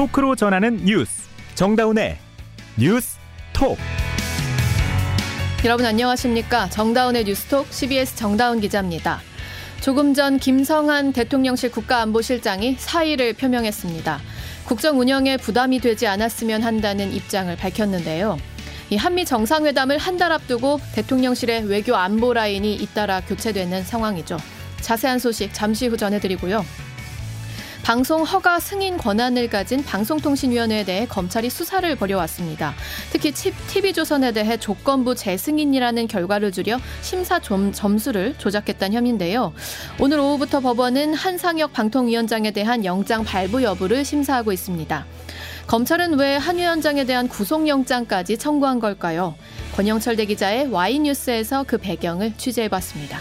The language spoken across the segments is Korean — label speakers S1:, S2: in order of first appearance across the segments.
S1: 토크로 전하는 뉴스 정다운의 뉴스 톡
S2: 여러분 안녕하십니까 정다운의 뉴스톡 CBS 정다운 기자입니다. 조금 전 김성한 대통령실 국가안보실장이 사의를 표명했습니다. 국정 운영에 부담이 되지 않았으면 한다는 입장을 밝혔는데요. 이 한미 정상회담을 한 달 앞두고 대통령실의 외교 안보 라인이 잇따라 교체되는 상황이죠. 자세한 소식 잠시 후 전해드리고요. 방송 허가 승인 권한을 가진 방송통신위원회에 대해 검찰이 수사를 벌여왔습니다. 특히 TV조선에 대해 조건부 재승인이라는 결과를 줄여 심사 점, 점수를 조작했다는 혐의인데요. 오늘 오후부터 법원은 한상혁 방통위원장에 대한 영장 발부 여부를 심사하고 있습니다. 검찰은 왜 한 위원장에 대한 구속영장까지 청구한 걸까요? 권영철 대기자의 와이뉴스에서 그 배경을 취재해봤습니다.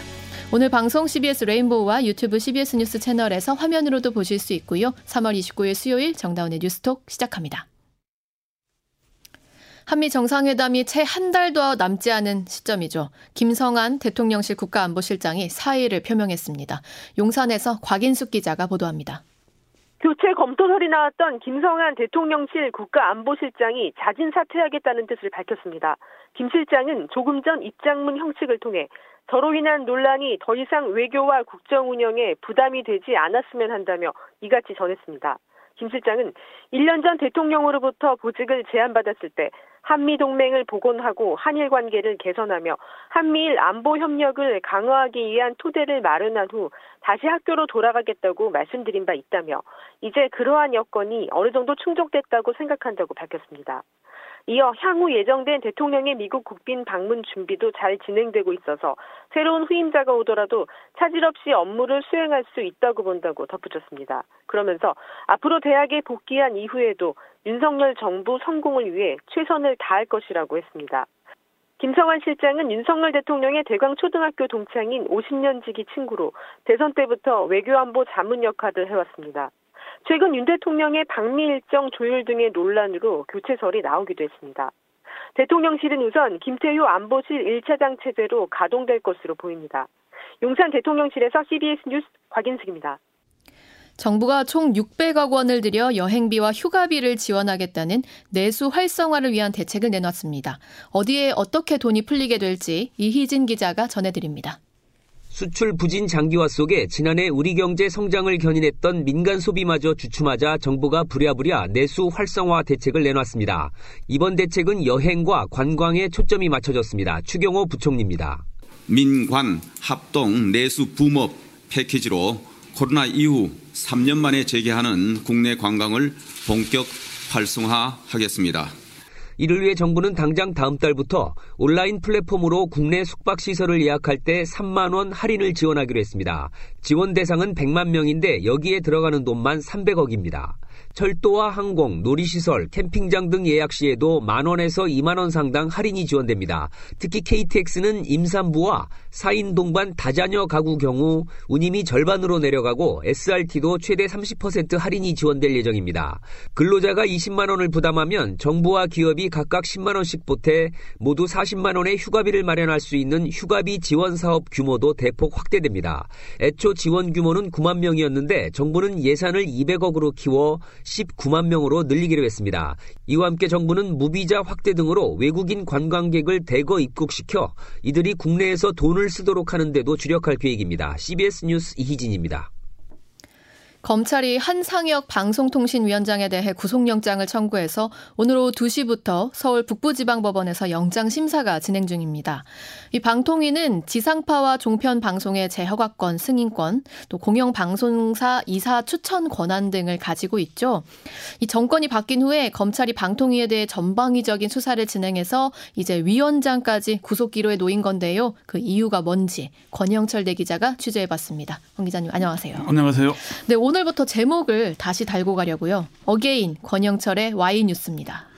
S2: 오늘 방송 CBS 레인보우와 유튜브 CBS 뉴스 채널에서 화면으로도 보실 수 있고요. 3월 29일 수요일 정다운의 뉴스톡 시작합니다. 한미 정상회담이 채 한 달도 남지 않은 시점이죠. 김성한 대통령실 국가안보실장이 사의를 표명했습니다. 용산에서 곽인숙 기자가 보도합니다.
S3: 교체 검토설이 나왔던 김성한 대통령실 국가안보실장이 자진 사퇴하겠다는 뜻을 밝혔습니다. 김 실장은 조금 전 입장문 형식을 통해 저로 인한 논란이 더 이상 외교와 국정 운영에 부담이 되지 않았으면 한다며 이같이 전했습니다. 김 실장은 1년 전 대통령으로부터 보직을 제안받았을 때 한미 동맹을 복원하고 한일 관계를 개선하며 한미일 안보 협력을 강화하기 위한 토대를 마련한 후 다시 학교로 돌아가겠다고 말씀드린 바 있다며 이제 그러한 여건이 어느 정도 충족됐다고 생각한다고 밝혔습니다. 이어 향후 예정된 대통령의 미국 국빈 방문 준비도 잘 진행되고 있어서 새로운 후임자가 오더라도 차질 없이 업무를 수행할 수 있다고 본다고 덧붙였습니다. 그러면서 앞으로 대학에 복귀한 이후에도 윤석열 정부 성공을 위해 최선을 다할 것이라고 했습니다. 김성환 실장은 윤석열 대통령의 대광 초등학교 동창인 50년 지기 친구로 대선 때부터 외교안보 자문 역할을 해왔습니다. 최근 윤 대통령의 방미 일정 조율 등의 논란으로 교체설이 나오기도 했습니다. 대통령실은 우선 김태효 안보실 1차장 체제로 가동될 것으로 보입니다. 용산 대통령실에서 CBS 뉴스 곽인숙입니다.
S2: 정부가 총 600억 원을 들여 여행비와 휴가비를 지원하겠다는 내수 활성화를 위한 대책을 내놨습니다. 어디에 어떻게 돈이 풀리게 될지 이희진 기자가 전해드립니다.
S4: 수출 부진 장기화 속에 지난해 우리 경제 성장을 견인했던 민간 소비마저 주춤하자 정부가 부랴부랴 내수 활성화 대책을 내놨습니다. 이번 대책은 여행과 관광에 초점이 맞춰졌습니다. 추경호 부총리입니다.
S5: 민관 합동 내수 붐업 패키지로 코로나 이후 3년 만에 재개하는 국내 관광을 본격 활성화하겠습니다.
S4: 이를 위해 정부는 당장 다음 달부터 온라인 플랫폼으로 국내 숙박시설을 예약할 때 3만 원 할인을 지원하기로 했습니다. 지원 대상은 100만 명인데 여기에 들어가는 돈만 300억입니다. 철도와 항공, 놀이시설, 캠핑장 등 예약 시에도 만원에서 2만원 상당 할인이 지원됩니다. 특히 KTX는 임산부와 4인 동반 다자녀 가구 경우 운임이 절반으로 내려가고 SRT도 최대 30% 할인이 지원될 예정입니다. 근로자가 20만원을 부담하면 정부와 기업이 각각 10만원씩 보태 모두 40만원의 휴가비를 마련할 수 있는 휴가비 지원 사업 규모도 대폭 확대됩니다. 애초 지원 규모는 9만 명이었는데 정부는 예산을 200억으로 키워 19만 명으로 늘리기로 했습니다. 이와 함께 정부는 무비자 확대 등으로 외국인 관광객을 대거 입국시켜 이들이 국내에서 돈을 쓰도록 하는데도 주력할 계획입니다. CBS 뉴스 이희진입니다.
S2: 검찰이 한상혁 방송통신위원장에 대해 구속영장을 청구해서 오늘 오후 2시부터 서울 북부지방법원에서 영장 심사가 진행 중입니다. 이 방통위는 지상파와 종편 방송의 재허가권, 승인권, 또 공영방송사 이사 추천 권한 등을 가지고 있죠. 이 정권이 바뀐 후에 검찰이 방통위에 대해 전방위적인 수사를 진행해서 이제 위원장까지 구속기로에 놓인 건데요. 그 이유가 뭔지 권영철 대기자가 취재해봤습니다. 권 기자님 안녕하세요.
S6: 안녕하세요.
S2: 네, 오늘 부터 제목을 다시 달고 가려고요. Again 권영철의 Why 뉴스입니다.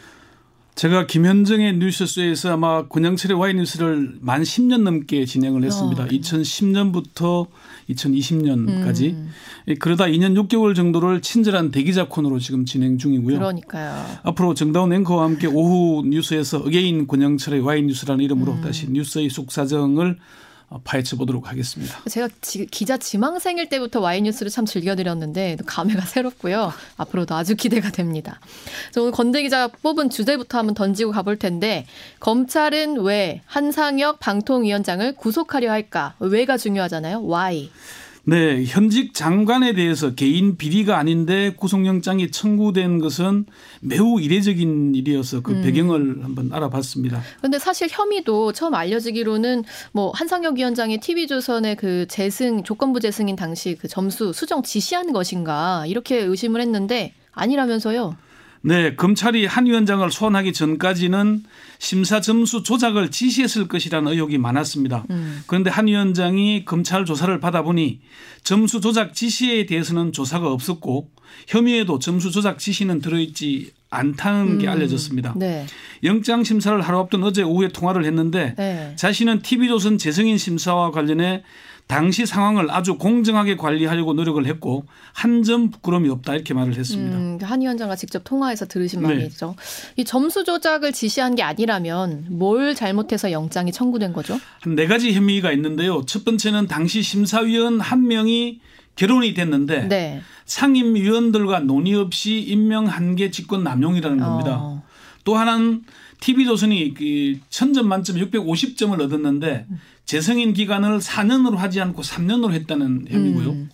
S6: 제가 김현정의 뉴스에서 아마 권영철의 Why 뉴스를 만 10년 넘게 진행을 했습니다. 어. 2010년부터 2020년까지. 음. 예, 그러다 2년 6개월 정도를 친절한 대기자 코너로 지금 진행 중이고요.
S2: 그러니까요.
S6: 앞으로 정다운 앵커와 함께 오후 뉴스에서 Again 권영철의 Why 뉴스라는 이름으로 음. 다시 뉴스의 속사정을 파헤쳐 보도록 하겠습니다.
S2: 제가 지, 기자 지망생일 때부터 Why뉴스를 참 즐겨들었는데 감회가 새롭고요. 앞으로도 아주 기대가 됩니다. 오늘 건대 기자가 뽑은 주제부터 한번 던지고 가볼 텐데 검찰은 왜 한상혁 방통위원장을 구속하려 할까? 왜가 중요하잖아요. Why?
S6: 네, 현직 장관에 대해서 개인 비리가 아닌데 구속영장이 청구된 것은 매우 이례적인 일이어서 그 음. 배경을 한번 알아봤습니다.
S2: 그런데 사실 혐의도 처음 알려지기로는 뭐 한상혁 위원장이 TV조선의 그 재승 조건부 재승인 당시 그 점수 수정 지시한 것인가 이렇게 의심을 했는데 아니라면서요.
S6: 네, 검찰이 한 위원장을 소환하기 전까지는 심사 점수 조작을 지시했을 것이라는 의혹이 많았습니다. 음. 그런데 한 위원장이 검찰 조사를 받아보니 점수 조작 지시에 대해서는 조사가 없었고 혐의에도 점수 조작 지시는 들어있지 않다는 게 음. 알려졌습니다. 네. 영장 심사를 하루 앞둔 어제 오후에 통화를 했는데 네. 자신은 TV조선 재승인 심사와 관련해 당시 상황을 아주 공정하게 관리하려고 노력을 했고 한 점 부끄러움이 없다 이렇게 말을 했습니다. 음,
S2: 한 위원장과 직접 통화해서 들으신 네. 말이죠. 이 점수 조작을 지시한 게 아니라면 뭘 잘못해서 영장이 청구된 거죠?
S6: 한 네 가지 혐의가 있는데요. 첫 번째는 당시 심사위원 한 명이 결혼이 됐는데 네. 상임위원들과 논의 없이 임명한 게 직권 남용이라는 겁니다. 어. 또 하나는 TV조선이 그 천점 만점 650점을 얻었는데 재승인 기간을 4년으로 하지 않고 3년으로 했다는 혐의고요. 음.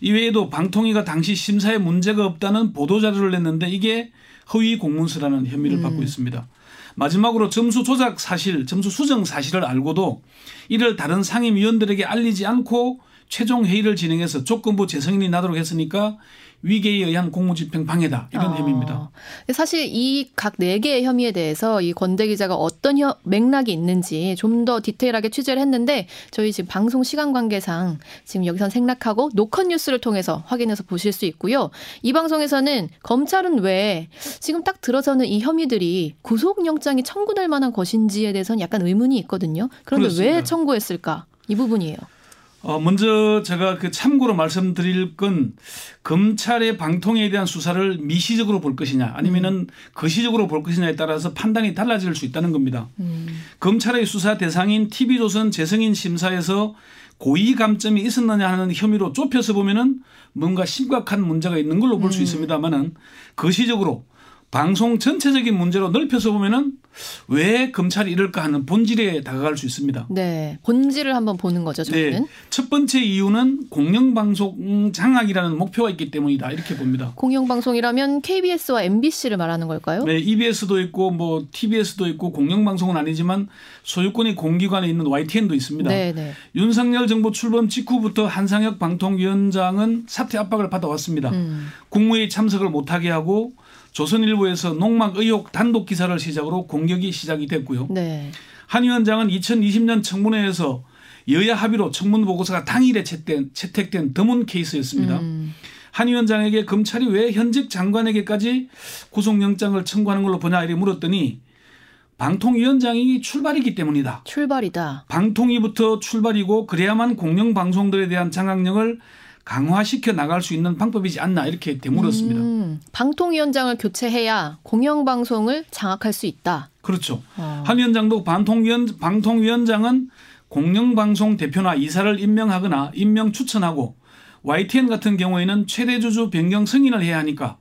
S6: 이외에도 방통위가 당시 심사에 문제가 없다는 보도 자료를 냈는데 이게 허위 공문서라는 혐의를 음. 받고 있습니다. 마지막으로 점수 조작 사실, 점수 수정 사실을 알고도 이를 다른 상임위원들에게 알리지 않고 최종 회의를 진행해서 조건부 재승인이 나도록 했으니까 위계에 의한 공무집행 방해다 이런 어. 혐의입니다.
S2: 사실 이 각 네 개의 혐의에 대해서 이 권대 기자가 어떤 혀, 맥락이 있는지 좀 더 디테일하게 취재를 했는데 저희 지금 방송 시간 관계상 지금 여기선 생략하고 노컷 뉴스를 통해서 확인해서 보실 수 있고요. 이 방송에서는 검찰은 왜 지금 딱 들어서는 이 혐의들이 구속영장이 청구될 만한 것인지에 대해서는 약간 의문이 있거든요. 그런데 그렇습니다. 왜 청구했을까? 이 부분이에요.
S6: 어, 먼저 제가 그 참고로 말씀드릴 건 검찰의 방통에 대한 수사를 미시적으로 볼 것이냐 아니면은 음. 거시적으로 볼 것이냐에 따라서 판단이 달라질 수 있다는 겁니다. 음. 검찰의 수사 대상인 TV조선 재승인 심사에서 고의 감점이 있었느냐 하는 혐의로 좁혀서 보면은 뭔가 심각한 문제가 있는 걸로 볼수 음. 있습니다만은 거시적으로 방송 전체적인 문제로 넓혀서 보면은 왜 검찰이 이럴까 하는 본질에 다가갈 수 있습니다.
S2: 네. 본질을 한번 보는 거죠, 저는. 네.
S6: 첫 번째 이유는 공영방송 장악이라는 목표가 있기 때문이다. 이렇게 봅니다.
S2: 공영방송이라면 KBS와 MBC를 말하는 걸까요?
S6: 네. EBS도 있고 뭐 TBS도 있고 공영방송은 아니지만 소유권이 공기관에 있는 YTN도 있습니다. 네, 네. 윤석열 정부 출범 직후부터 한상혁 방통위원장은 사퇴 압박을 받아왔습니다. 음. 국무회의 참석을 못하게 하고 조선일보에서 농막 의혹 단독 기사를 시작으로 공격이 시작이 됐고요. 네. 한 위원장은 2020년 청문회에서 여야 합의로 청문 보고서가 당일에 채택된, 채택된 드문 케이스였습니다. 음. 한 위원장에게 검찰이 왜 현직 장관에게까지 구속영장을 청구하는 걸로 보냐 이렇게 물었더니 방통위원장이 출발이기 때문이다.
S2: 출발이다.
S6: 방통위부터 출발이고 그래야만 공영방송들에 대한 장악력을 강화시켜 나갈 수 있는 방법이지 않나 이렇게 되물었습니다. 음,
S2: 방통위원장을 교체해야 공영방송을 장악할 수 있다.
S6: 그렇죠. 어. 한 위원장도 방통위원, 방통위원장은 공영방송 대표나 이사를 임명하거나 임명 추천하고 YTN 같은 경우에는 최대 주주 변경 승인을 해야 하니까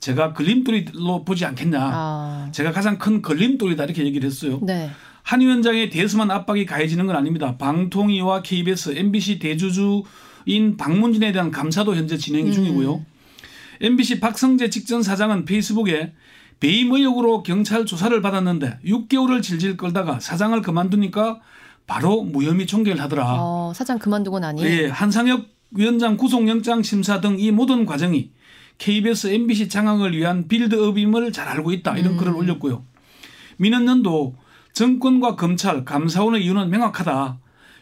S6: 제가 걸림돌이로 보지 않겠냐. 아. 제가 가장 큰 걸림돌이다 이렇게 얘기를 했어요. 네. 한 위원장에 대해서만 압박이 가해지는 건 아닙니다. 방통위와 KBS, MBC 대주주 인 박문진에 대한 감사도 현재 진행 중이고요. 음. MBC 박성재 직전 사장은 페이스북에 배임 의혹으로 경찰 조사를 받았는데 6개월을 질질 끌다가 사장을 그만두니까 바로 무혐의 종결 하더라.
S2: 어, 사장 그만두고 나니?
S6: 네, 한상혁 위원장 구속영장 심사 등 이 모든 과정이 KBS, MBC 장악을 위한 빌드업임을 잘 알고 있다. 이런 음. 글을 올렸고요. 민원연도 정권과 검찰, 감사원의 이유는 명확하다.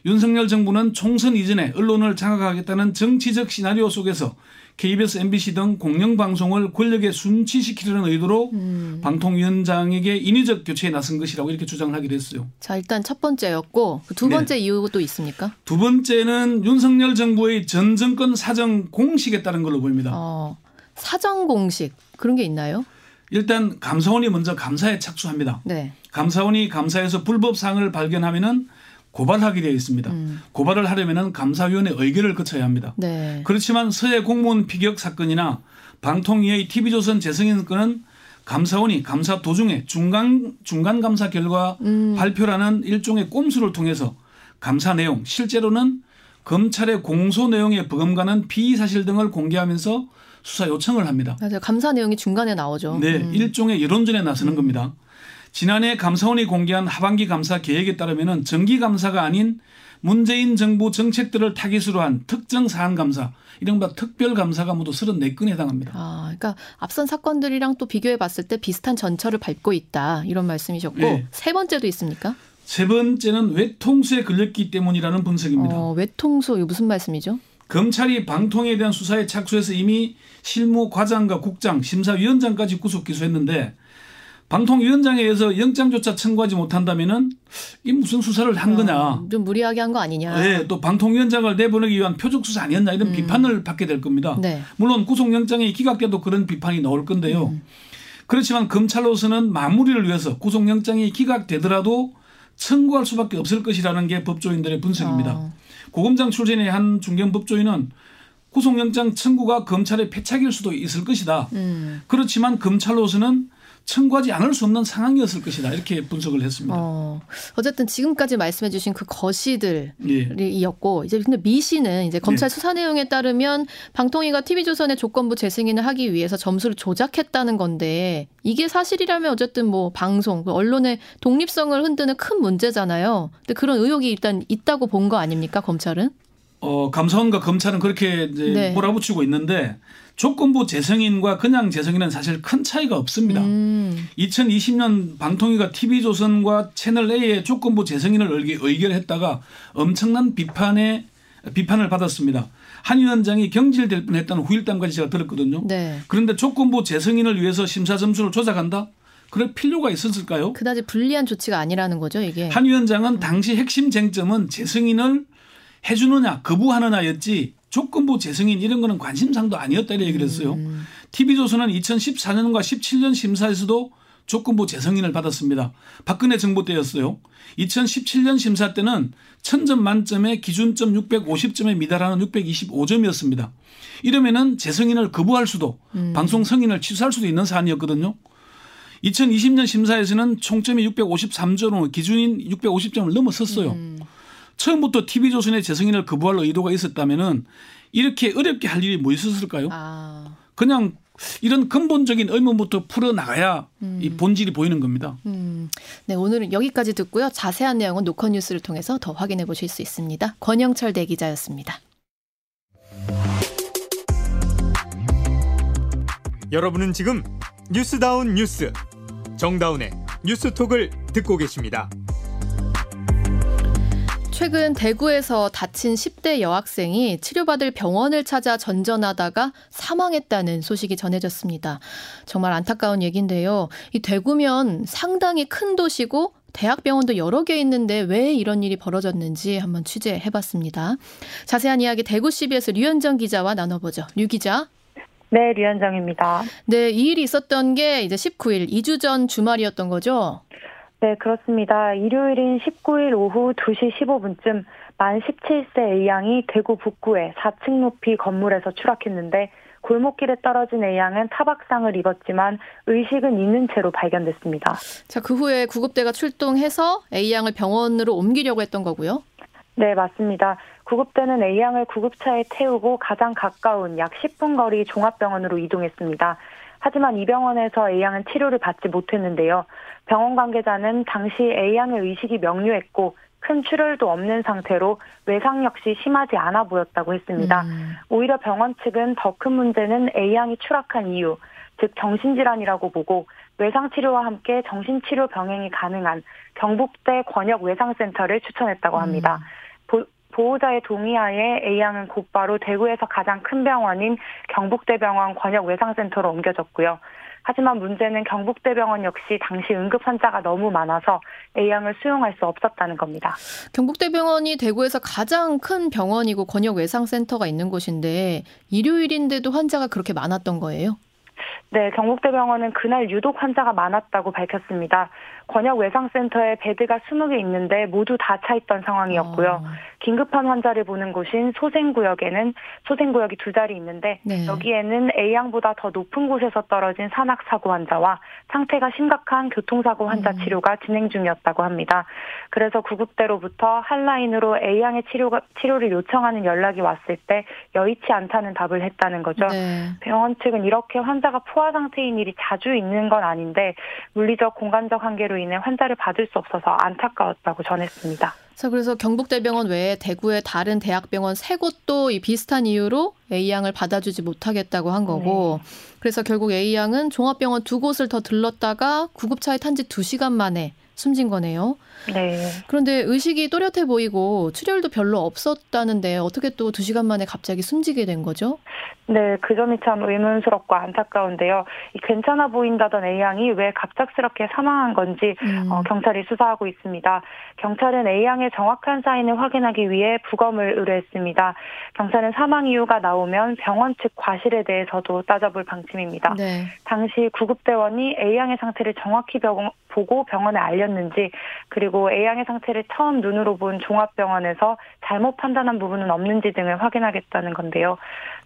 S6: 윤석열 정부는 총선 이전에 언론을 장악하겠다는 정치적 시나리오 속에서 KBS, MBC 등 공영방송을 권력에 순치시키려는 의도로 음. 방통위원장에게 인위적 교체에 나선 것이라고 이렇게 주장을 하기도 했어요.
S2: 자, 일단 첫 번째였고 두 네. 번째 네. 이유도 있습니까?
S6: 두 번째는 윤석열 정부의 전 정권 사정 공식에 따른 걸로 보입니다. 어,
S2: 사정 공식 그런 게 있나요?
S6: 일단 감사원이 먼저 감사에 착수합니다. 네. 감사원이 감사에서 불법 사항을 발견하면은 고발하게 되어 있습니다. 음. 고발을 하려면은 감사위원회 의결을 거쳐야 합니다. 네. 그렇지만 서해 공무원 피격 사건이나 방통위의 TV조선 재승인 건은 감사원이 감사 도중에 중간 중간 감사 결과 음. 발표라는 일종의 꼼수를 통해서 감사 내용 실제로는 검찰의 공소 내용에 버금가는 피의 사실 등을 공개하면서 수사 요청을 합니다.
S2: 맞아요. 감사 내용이 중간에 나오죠.
S6: 네, 음. 일종의 여론전에 나서는 음. 겁니다. 지난해 감사원이 공개한 하반기 감사 계획에 따르면 정기 감사가 아닌 문재인 정부 정책들을 타깃으로 한 특정 사안 감사, 이른바 특별 감사가 모두 34건에 해당합니다.
S2: 아, 그러니까 앞선 사건들이랑 또 비교해 봤을 때 비슷한 전철을 밟고 있다. 이런 말씀이셨고 네. 세 번째도 있습니까?
S6: 세 번째는 외통수에 걸렸기 때문이라는 분석입니다. 어,
S2: 외통수 이거 무슨 말씀이죠?
S6: 검찰이 방통에 대한 수사에 착수해서 이미 실무 과장과 국장, 심사위원장까지 구속 기소했는데 방통위원장에 의해서 영장조차 청구하지 못한다면은 이 무슨 수사를 한 거냐. 어,
S2: 좀 무리하게 한 거 아니냐.
S6: 네, 또 방통위원장을 내보내기 위한 표적 수사 아니었나 이런 음. 비판을 받게 될 겁니다. 네. 물론 구속영장이 기각돼도 그런 비판이 나올 건데요. 음. 그렇지만 검찰로서는 마무리를 위해서 구속영장이 기각되더라도 청구할 수밖에 없을 것이라는 게 법조인들의 분석입니다. 어. 고검장 출신의 한 중견 법조인은 구속영장 청구가 검찰의 패착일 수도 있을 것이다. 음. 그렇지만 검찰로서는 청구하지 않을 수 없는 상황이었을 것이다 이렇게 분석을 했습니다.
S2: 어, 어쨌든 지금까지 말씀해주신 그 거시들이었고 예. 이제 근데 미 씨는 이제 검찰 예. 수사 내용에 따르면 방통위가 TV조선의 조건부 재승인을 하기 위해서 점수를 조작했다는 건데 이게 사실이라면 어쨌든 뭐 방송, 그 언론의 독립성을 흔드는 큰 문제잖아요. 근데 그런 의혹이 일단 있다고 본 거 아닙니까 검찰은?
S6: 어, 감사원과 검찰은 그렇게 이제 네. 몰아붙이고 있는데 조건부 재승인과 그냥 재승인은 사실 큰 차이가 없습니다. 음. 2020년 방통위가 TV조선과 채널A의 조건부 재승인을 의결했다가 엄청난 비판에 비판을 받았습니다. 한 위원장이 경질될 뻔했다는 후일담까지 제가 들었거든요. 네. 그런데 조건부 재승인을 위해서 심사 점수를 조작한다? 그럴 필요가 있었을까요?
S2: 그다지 불리한 조치가 아니라는 거죠, 이게.
S6: 한 위원장은 당시 핵심 쟁점은 재승인을 해주느냐 거부하느냐였지 조건부 재승인 이런 거는 관심상도 아니었다 이렇게 얘기를 했어요. 음. TV조선은 2014년과 17년 심사에서도 조건부 재승인을 받았습니다. 박근혜 정부 때였어요. 2017년 심사 때는 1000점 만점에 기준점 650점에 미달하는 625점이었습니다. 이러면은 재승인을 거부할 수도 음. 방송 승인을 취소할 수도 있는 사안이었거든요. 2020년 심사에서는 총점이 653점으로 기준인 650점을 넘어섰어요. 음. 처음부터 TV조선의 재승인을 거부할 의도가 있었다면은 이렇게 어렵게 할 일이 뭐 있었을까요? 아. 그냥 이런 근본적인 의문부터 풀어나가야 음. 이 본질이 보이는 겁니다. 음.
S2: 네, 오늘은 여기까지 듣고요. 자세한 내용은 노컷뉴스를 통해서 더 확인해 보실 수 있습니다. 권영철 대기자였습니다.
S1: 여러분은 지금 뉴스다운 뉴스 정다운의 뉴스톡을 듣고 계십니다.
S2: 최근 대구에서 다친 10대 여학생이 치료받을 병원을 찾아 전전하다가 사망했다는 소식이 전해졌습니다. 정말 안타까운 얘기인데요. 이 대구면 상당히 큰 도시고 대학병원도 여러 개 있는데 왜 이런 일이 벌어졌는지 한번 취재해 봤습니다. 자세한 이야기 대구 CBS 류현정 기자와 나눠보죠. 류 기자.
S7: 네, 류현정입니다.
S2: 네, 이 일이 있었던 게 이제 19일 2주 전 주말이었던 거죠?
S7: 네, 그렇습니다. 일요일인 19일 오후 2시 15분쯤 만 17세 A양이 대구 북구의 4층 높이 건물에서 추락했는데 골목길에 떨어진 A양은 타박상을 입었지만 의식은 있는 채로 발견됐습니다.
S2: 자, 그 후에 구급대가 출동해서 A양을 병원으로 옮기려고 했던 거고요.
S7: 네, 맞습니다. 구급대는 A양을 구급차에 태우고 가장 가까운 약 10분 거리 종합병원으로 이동했습니다. 하지만 이 병원에서 A양은 치료를 받지 못했는데요. 병원 관계자는 당시 A양의 의식이 명료했고 큰 출혈도 없는 상태로 외상 역시 심하지 않아 보였다고 했습니다. 음. 오히려 병원 측은 더 큰 문제는 A양이 추락한 이유, 즉 정신질환이라고 보고 외상 치료와 함께 정신치료 병행이 가능한 경북대 권역 외상센터를 추천했다고 합니다. 음. 보호자의 동의하에 A양은 곧바로 대구에서 가장 큰 병원인 경북대병원 권역 외상센터로 옮겨졌고요. 하지만 문제는 경북대병원 역시 당시 응급 환자가 너무 많아서 A양을 수용할 수 없었다는 겁니다.
S2: 경북대병원이 대구에서 가장 큰 병원이고 권역 외상센터가 있는 곳인데 일요일인데도 환자가 그렇게 많았던 거예요?
S7: 네, 경북대병원은 그날 유독 환자가 많았다고 밝혔습니다. 권역 외상센터에 베드가 20개 있는데 모두 다 차 있던 상황이었고요. 어. 긴급한 환자를 보는 곳인 소생구역에는 소생구역이 두 자리 있는데 네. 여기에는 A양보다 더 높은 곳에서 떨어진 산악사고 환자와 상태가 심각한 교통사고 환자 음. 치료가 진행 중이었다고 합니다. 그래서 구급대로부터 한라인으로 A양의 치료가, 치료를 요청하는 연락이 왔을 때 여의치 않다는 답을 했다는 거죠. 네. 병원 측은 이렇게 환자가 포화 상태인 일이 자주 있는 건 아닌데 물리적 공간적 한계로 인해 환자를 받을 수 없어서 안타까웠다고 전했습니다.
S2: 자, 그래서 경북대병원 외에 대구의 다른 대학병원 세 곳도 이 비슷한 이유로 A양을 받아주지 못하겠다고 한 거고, 네. 그래서 결국 A양은 종합병원 두 곳을 더 들렀다가 구급차에 탄 지 두 시간 만에 숨진 거네요.
S7: 네.
S2: 그런데 의식이 또렷해 보이고 출혈도 별로 없었다는데 어떻게 또 두 시간 만에 갑자기 숨지게 된 거죠?
S7: 네, 그 점이 참 의문스럽고 안타까운데요. 괜찮아 보인다던 A양이 왜 갑작스럽게 사망한 건지 음. 어, 경찰이 수사하고 있습니다. 경찰은 A양의 정확한 사인을 확인하기 위해 부검을 의뢰했습니다. 경찰은 사망 이유가 나오면 병원 측 과실에 대해서도 따져볼 방침입니다. 네. 당시 구급대원이 A양의 상태를 정확히 병, 보고 병원에 알렸는지 그리고 A양의 상태를 처음 눈으로 본 종합병원에서 잘못 판단한 부분은 없는지 등을 확인하겠다는 건데요.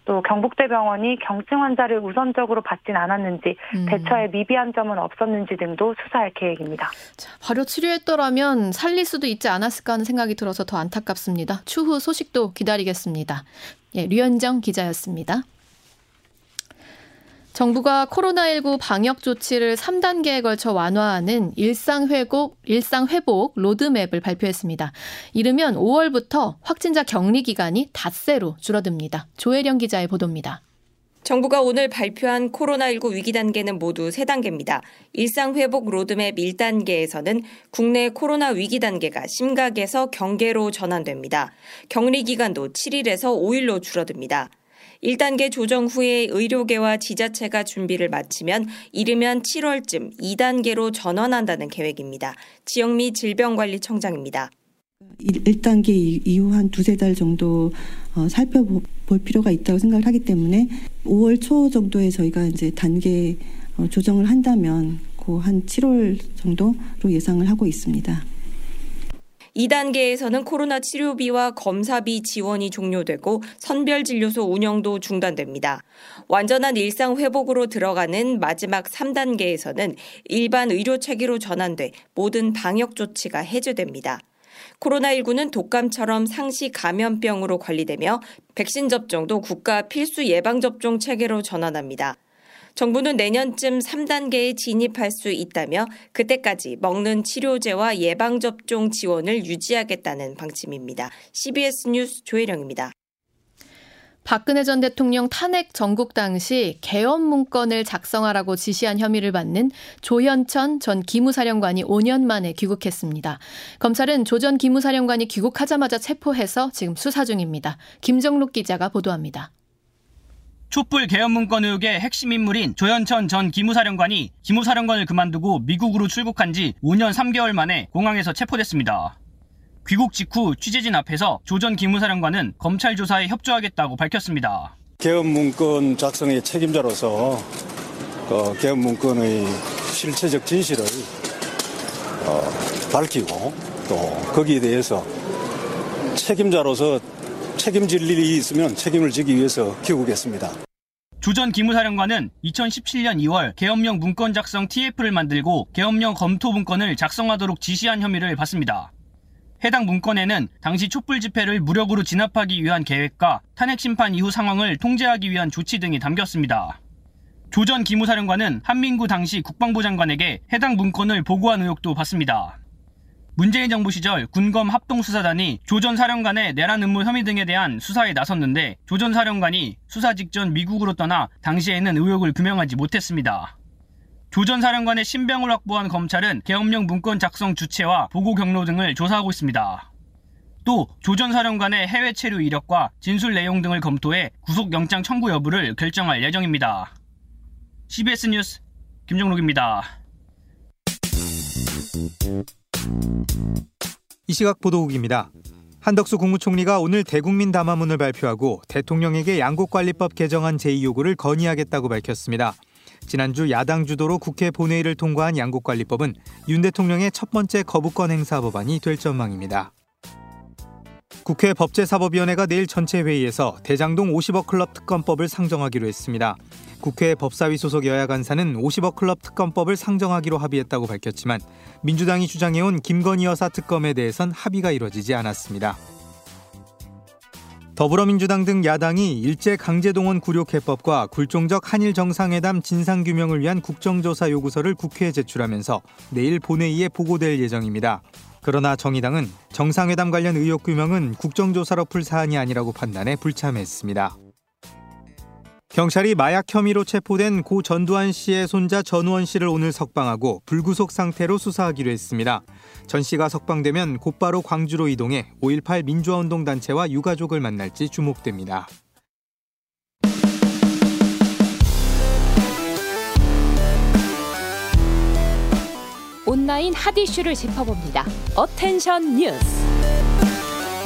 S7: 또 경북대병원이 경증 환자를 우선적으로 받진 않았는지 음. 대처에 미비한 점은 없었는지 등도 수사할 계획입니다.
S2: 자, 바로 치료했더라면 살릴 수도 있지 않았을까 하는 생각이 들어서 더 안타깝습니다. 추후 소식도 기다리겠습니다. 예, 류현정 기자였습니다. 정부가 코로나19 방역 조치를 3단계에 걸쳐 완화하는 일상회복, 일상회복 로드맵을 발표했습니다. 이르면 5월부터 확진자 격리 기간이 닷새로 줄어듭니다. 조혜령 기자의 보도입니다.
S8: 정부가 오늘 발표한 코로나19 위기 단계는 모두 3단계입니다. 일상회복 로드맵 1단계에서는 국내 코로나 위기 단계가 심각에서 경계로 전환됩니다. 격리 기간도 7일에서 5일로 줄어듭니다. 1단계 조정 후에 의료계와 지자체가 준비를 마치면 이르면 7월쯤 2단계로 전환한다는 계획입니다. 지영미 질병관리청장입니다.
S9: 1단계 이후 한 두세 달 정도 어, 살펴볼 필요가 있다고 생각을 하기 때문에 5월 초 정도에 저희가 이제 단계 어, 조정을 한다면 그 한 7월 정도로 예상을 하고 있습니다.
S8: 2단계에서는 코로나 치료비와 검사비 지원이 종료되고 선별 진료소 운영도 중단됩니다. 완전한 일상 회복으로 들어가는 마지막 3단계에서는 일반 의료 체계로 전환돼 모든 방역 조치가 해제됩니다. 코로나19는 독감처럼 상시 감염병으로 관리되며 백신 접종도 국가 필수 예방접종 체계로 전환합니다. 정부는 내년쯤 3단계에 진입할 수 있다며 그때까지 먹는 치료제와 예방접종 지원을 유지하겠다는 방침입니다. CBS 뉴스 조혜령입니다.
S2: 박근혜 전 대통령 탄핵 전국 당시 개헌 문건을 작성하라고 지시한 혐의를 받는 조현천 전 기무사령관이 5년 만에 귀국했습니다. 검찰은 조 전 기무사령관이 귀국하자마자 체포해서 지금 수사 중입니다. 김정록 기자가 보도합니다.
S10: 촛불 개헌 문건 의혹의 핵심 인물인 조현천 전 기무사령관이 기무사령관을 그만두고 미국으로 출국한 지 5년 3개월 만에 공항에서 체포됐습니다. 귀국 직후 취재진 앞에서 조 전 기무사령관은 검찰 조사에 협조하겠다고 밝혔습니다.
S11: 개헌 문건 작성의 책임자로서 그 개헌 문건의 실체적 진실을 어, 밝히고 또 거기에 대해서 책임자로서 책임질 일이 있으면 책임을 지기 위해서 귀국했습니다.
S10: 주전 기무사령관은 2017년 2월 계엄령 문건 작성 TF를 만들고 계엄령 검토 문건을 작성하도록 지시한 혐의를 받습니다. 해당 문건에는 당시 촛불 집회를 무력으로 진압하기 위한 계획과 탄핵 심판 이후 상황을 통제하기 위한 조치 등이 담겼습니다. 조 전 기무사령관은 한민구 당시 국방부 장관에게 해당 문건을 보고한 의혹도 받습니다. 문재인 정부 시절 군검 합동수사단이 조 전 사령관의 내란 음모 혐의 등에 대한 수사에 나섰는데 조 전 사령관이 수사 직전 미국으로 떠나 당시에는 의혹을 규명하지 못했습니다. 조 전 사령관의 신병을 확보한 검찰은 계엄령 문건 작성 주체와 보고 경로 등을 조사하고 있습니다. 또 조 전 사령관의 해외 체류 이력과 진술 내용 등을 검토해 구속영장 청구 여부를 결정할 예정입니다. CBS 뉴스 김정록입니다.
S1: 이 시각 보도국입니다. 한덕수 국무총리가 오늘 대국민 담화문을 발표하고 대통령에게 양국관리법 개정안 제2 요구를 건의하겠다고 밝혔습니다.
S12: 지난주 야당 주도로 국회 본회의를 통과한 양국관리법은 윤 대통령의 첫 번째 거부권 행사 법안이 될 전망입니다. 국회 법제사법위원회가 내일 전체 회의에서 대장동 50억 클럽 특검법을 상정하기로 했습니다. 국회 법사위 소속 여야 간사는 50억 클럽 특검법을 상정하기로 합의했다고 밝혔지만 민주당이 주장해온 김건희 여사 특검에 대해선 합의가 이뤄지지 않았습니다. 더불어민주당 등 야당이 일제 강제동원 굴욕해법과 굴종적 한일 정상회담 진상 규명을 위한 국정조사 요구서를 국회에 제출하면서 내일 본회의에 보고될 예정입니다. 그러나 정의당은 정상회담 관련 의혹 규명은 국정조사로 풀 사안이 아니라고 판단해 불참했습니다. 경찰이 마약 혐의로 체포된 고 전두환 씨의 손자 전우원 씨를 오늘 석방하고 불구속 상태로 수사하기로 했습니다. 전 씨가 석방되면 곧바로 광주로 이동해 5.18 민주화운동 단체와 유가족을 만날지 주목됩니다.
S13: 온라인 핫 이슈를 짚어봅니다. Attention 뉴스.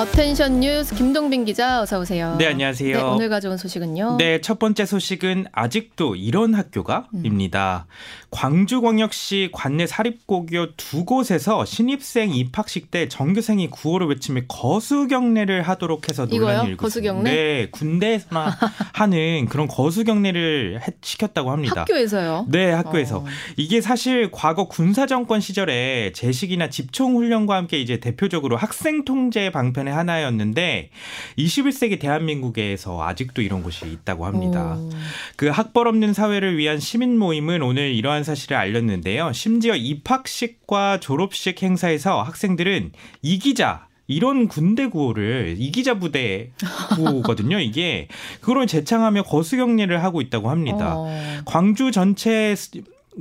S2: Attention 뉴스 김동빈 기자 어서 오세요.
S14: 네, 안녕하세요.
S2: 네, 오늘 가져온 소식은요.
S14: 네, 첫 번째 소식은 아직도 이런 학교가입니다. 음. 광주광역시 관내 사립고교 두 곳에서 신입생 입학식 때 전교생이 구호를 외치며 거수경례를 하도록 해서 논란이 일고
S2: 거수경례?
S14: 네, 군대에서나 하는 그런 거수경례를 시켰다고 합니다.
S2: 학교에서요?
S14: 네, 학교에서. 어. 이게 사실 과거 군사 정권 시절에 제식이나 집총 훈련과 함께 이제 대표적으로 학생 통제 방편 의 하나였는데 21세기 대한민국에서 아직도 이런 곳이 있다고 합니다. 오. 그 학벌 없는 사회를 위한 시민 모임은 오늘 이러한 이러한 사실을 알렸는데요. 심지어 입학식과 졸업식 행사에서 학생들은 이기자 이런 군대 구호를 이기자 부대 구호거든요. 이게 그걸 재창하며 거수경례를 하고 있다고 합니다. 어. 광주 전체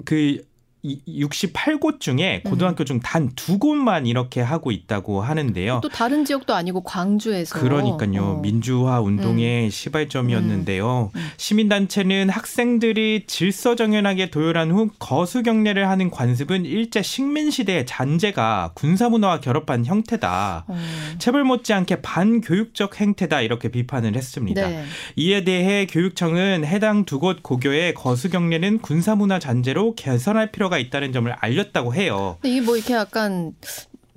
S14: 그 68곳 중에 고등학교 중 단 두 곳만 이렇게 하고 있다고 하는데요.
S2: 또 다른 지역도 아니고 광주에서.
S14: 그러니까요. 어. 민주화 운동의 음. 시발점이었는데요. 음. 음. 시민단체는 학생들이 질서정연하게 도열한 후 거수경례를 하는 관습은 일제 식민시대의 잔재가 군사문화와 결합한 형태다. 어. 체벌 못지않게 반교육적 행태다. 이렇게 비판을 했습니다. 네. 이에 대해 교육청은 해당 두 곳 고교의 거수경례는 군사문화 잔재로 개선할 필요가 필요가 있다는 점을 알렸다고 해요.
S2: 이게 뭐 이렇게 약간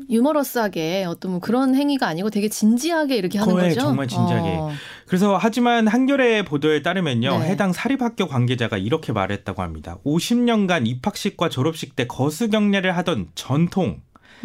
S2: 유머러스하게 어떤 뭐 그런 행위가 아니고 되게 진지하게 이렇게 하는 거죠.
S14: 정말 진지하게. 어. 그래서 하지만 한겨레 보도에 따르면요. 네. 해당 사립학교 관계자가 이렇게 말했다고 합니다. 50년간 입학식과 졸업식 때 거수 경례를 하던 전통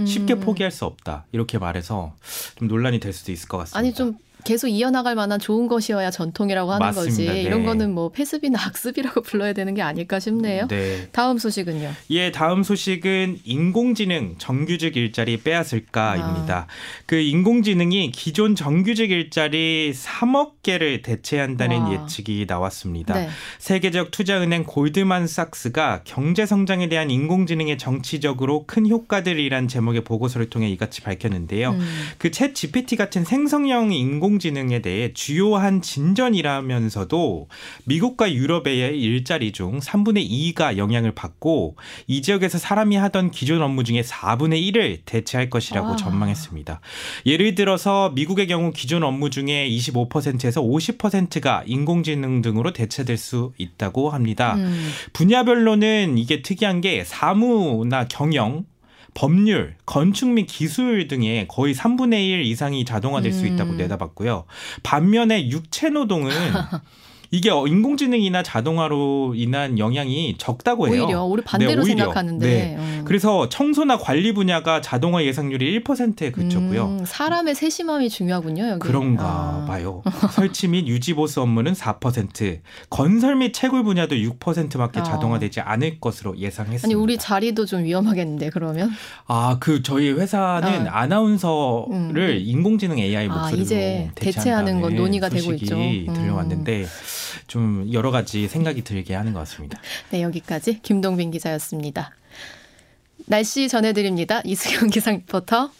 S14: 쉽게 음. 포기할 수 없다. 이렇게 말해서 좀 논란이 될 수도 있을 것 같습니다.
S2: 아니 좀 계속 이어나갈 만한 좋은 것이어야 전통이라고 하는 맞습니다. 거지. 네. 이런 거는 뭐 폐습이나 학습이라고 불러야 되는 게 아닐까 싶네요. 네. 다음 소식은요.
S14: 예, 다음 소식은 인공지능 정규직 일자리 빼앗을까입니다. 아. 그 인공지능이 기존 정규직 일자리 3억 개를 대체한다는 와. 예측이 나왔습니다. 네. 세계적 투자은행 골드만삭스가 경제 성장에 대한 인공지능의 정치적으로 큰 효과들이란 제목의 보고서를 통해 이같이 밝혔는데요. 음. 그챗 GPT 같은 생성형 인공 인공지능에 대해 주요한 진전이라면서도 미국과 유럽의 일자리 중 3분의 2가 영향을 받고 이 지역에서 사람이 하던 기존 업무 중에 4분의 1을 대체할 것이라고 아. 전망했습니다. 예를 들어서 미국의 경우 기존 업무 중에 25%에서 50%가 인공지능 등으로 대체될 수 있다고 합니다. 음. 분야별로는 이게 특이한 게 사무나 경영 법률, 건축 및 기술 등의 거의 3분의 1 이상이 자동화될 수 있다고 음. 내다봤고요. 반면에 육체 노동은 이게 인공지능이나 자동화로 인한 영향이 적다고 해요.
S2: 오히려 우리 반대로 네, 생각하는데. 네.
S14: 음. 그래서 청소나 관리 분야가 자동화 예상률이 1%에 그쳤고요. 음,
S2: 사람의 세심함이 중요하군요. 여기.
S14: 그런가 아. 봐요. 설치 및 유지 보수 업무는 4%, 건설 및 채굴 분야도 6%밖에 아. 자동화되지 않을 것으로 예상했습니다.
S2: 아니 우리 자리도 좀 위험하겠는데 그러면?
S14: 아, 그 저희 회사는 아. 나운서를 음. 인공지능 AI 아, 목소리로 이제
S2: 대체하는 건 논의가 되고 있죠.
S14: 음. 들려왔는데 좀 여러 가지 생각이 들게 하는 것 같습니다.
S2: 네, 여기까지 김동빈 기자였습니다. 날씨 전해드립니다. 이수경 기상 리포터.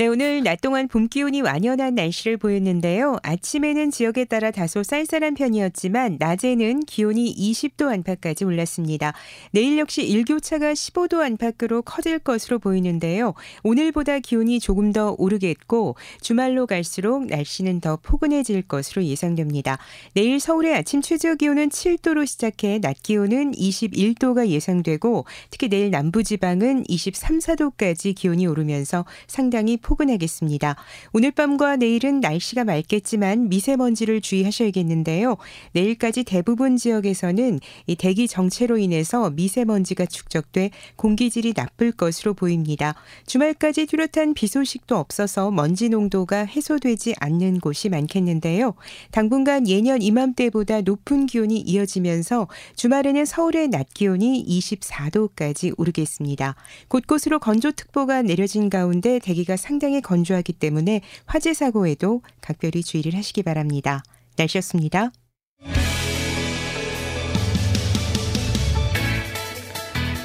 S15: 네, 오늘 낮 동안 봄 기온이 완연한 날씨를 보였는데요. 아침에는 지역에 따라 다소 쌀쌀한 편이었지만 낮에는 기온이 20도 안팎까지 올랐습니다. 내일 역시 일교차가 15도 안팎으로 커질 것으로 보이는데요. 오늘보다 기온이 조금 더 오르겠고 주말로 갈수록 날씨는 더 포근해질 것으로 예상됩니다. 내일 서울의 아침 최저 기온은 7도로 시작해 낮 기온은 21도가 예상되고 특히 내일 남부 지방은 23, 4도까지 기온이 오르면서 상당히 포근하겠습니다. 오늘 밤과 내일은 날씨가 맑겠지만 미세먼지를 주의하셔야겠는데요. 내일까지 대부분 지역에서는 이 대기 정체로 인해서 미세먼지가 축적돼 공기질이 나쁠 것으로 보입니다. 주말까지 뚜렷한 비 소식도 없어서 먼지 농도가 해소되지 않는 곳이 많겠는데요. 당분간 예년 이맘때보다 높은 기온이 이어지면서 주말에는 서울의 낮 기온이 24도까지 오르겠습니다. 곳곳으로 건조특보가 내려진 가운데 대기가 상당히 상당히 건조하기 때문에 화재 사고에도 각별히 주의를 하시기 바랍니다. 날씨였습니다.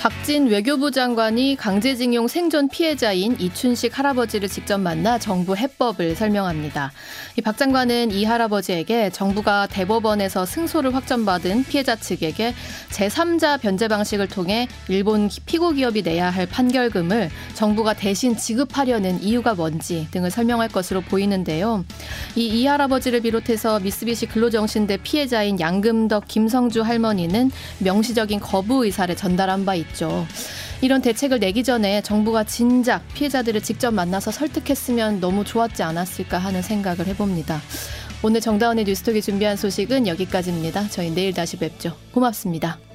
S2: 박진 외교부 장관이 강제징용 생존 피해자인 이춘식 할아버지를 직접 만나 정부 해법을 설명합니다. 박 장관은 이 할아버지에게 정부가 대법원에서 승소를 확정받은 피해자 측에게 제3자 변제 방식을 통해 일본 피고 기업이 내야 할 판결금을 정부가 대신 지급하려는 이유가 뭔지 등을 설명할 것으로 보이는데요. 이 이 할아버지를 비롯해서 미쓰비시 근로정신대 피해자인 양금덕 김성주 할머니는 명시적인 거부 의사를 전달한 바 있다. 있죠. 이런 대책을 내기 전에 정부가 진작 피해자들을 직접 만나서 설득했으면 너무 좋았지 않았을까 하는 생각을 해봅니다. 오늘 정다운의 뉴스톡이 준비한 소식은 여기까지입니다. 저희 내일 다시 뵙죠. 고맙습니다.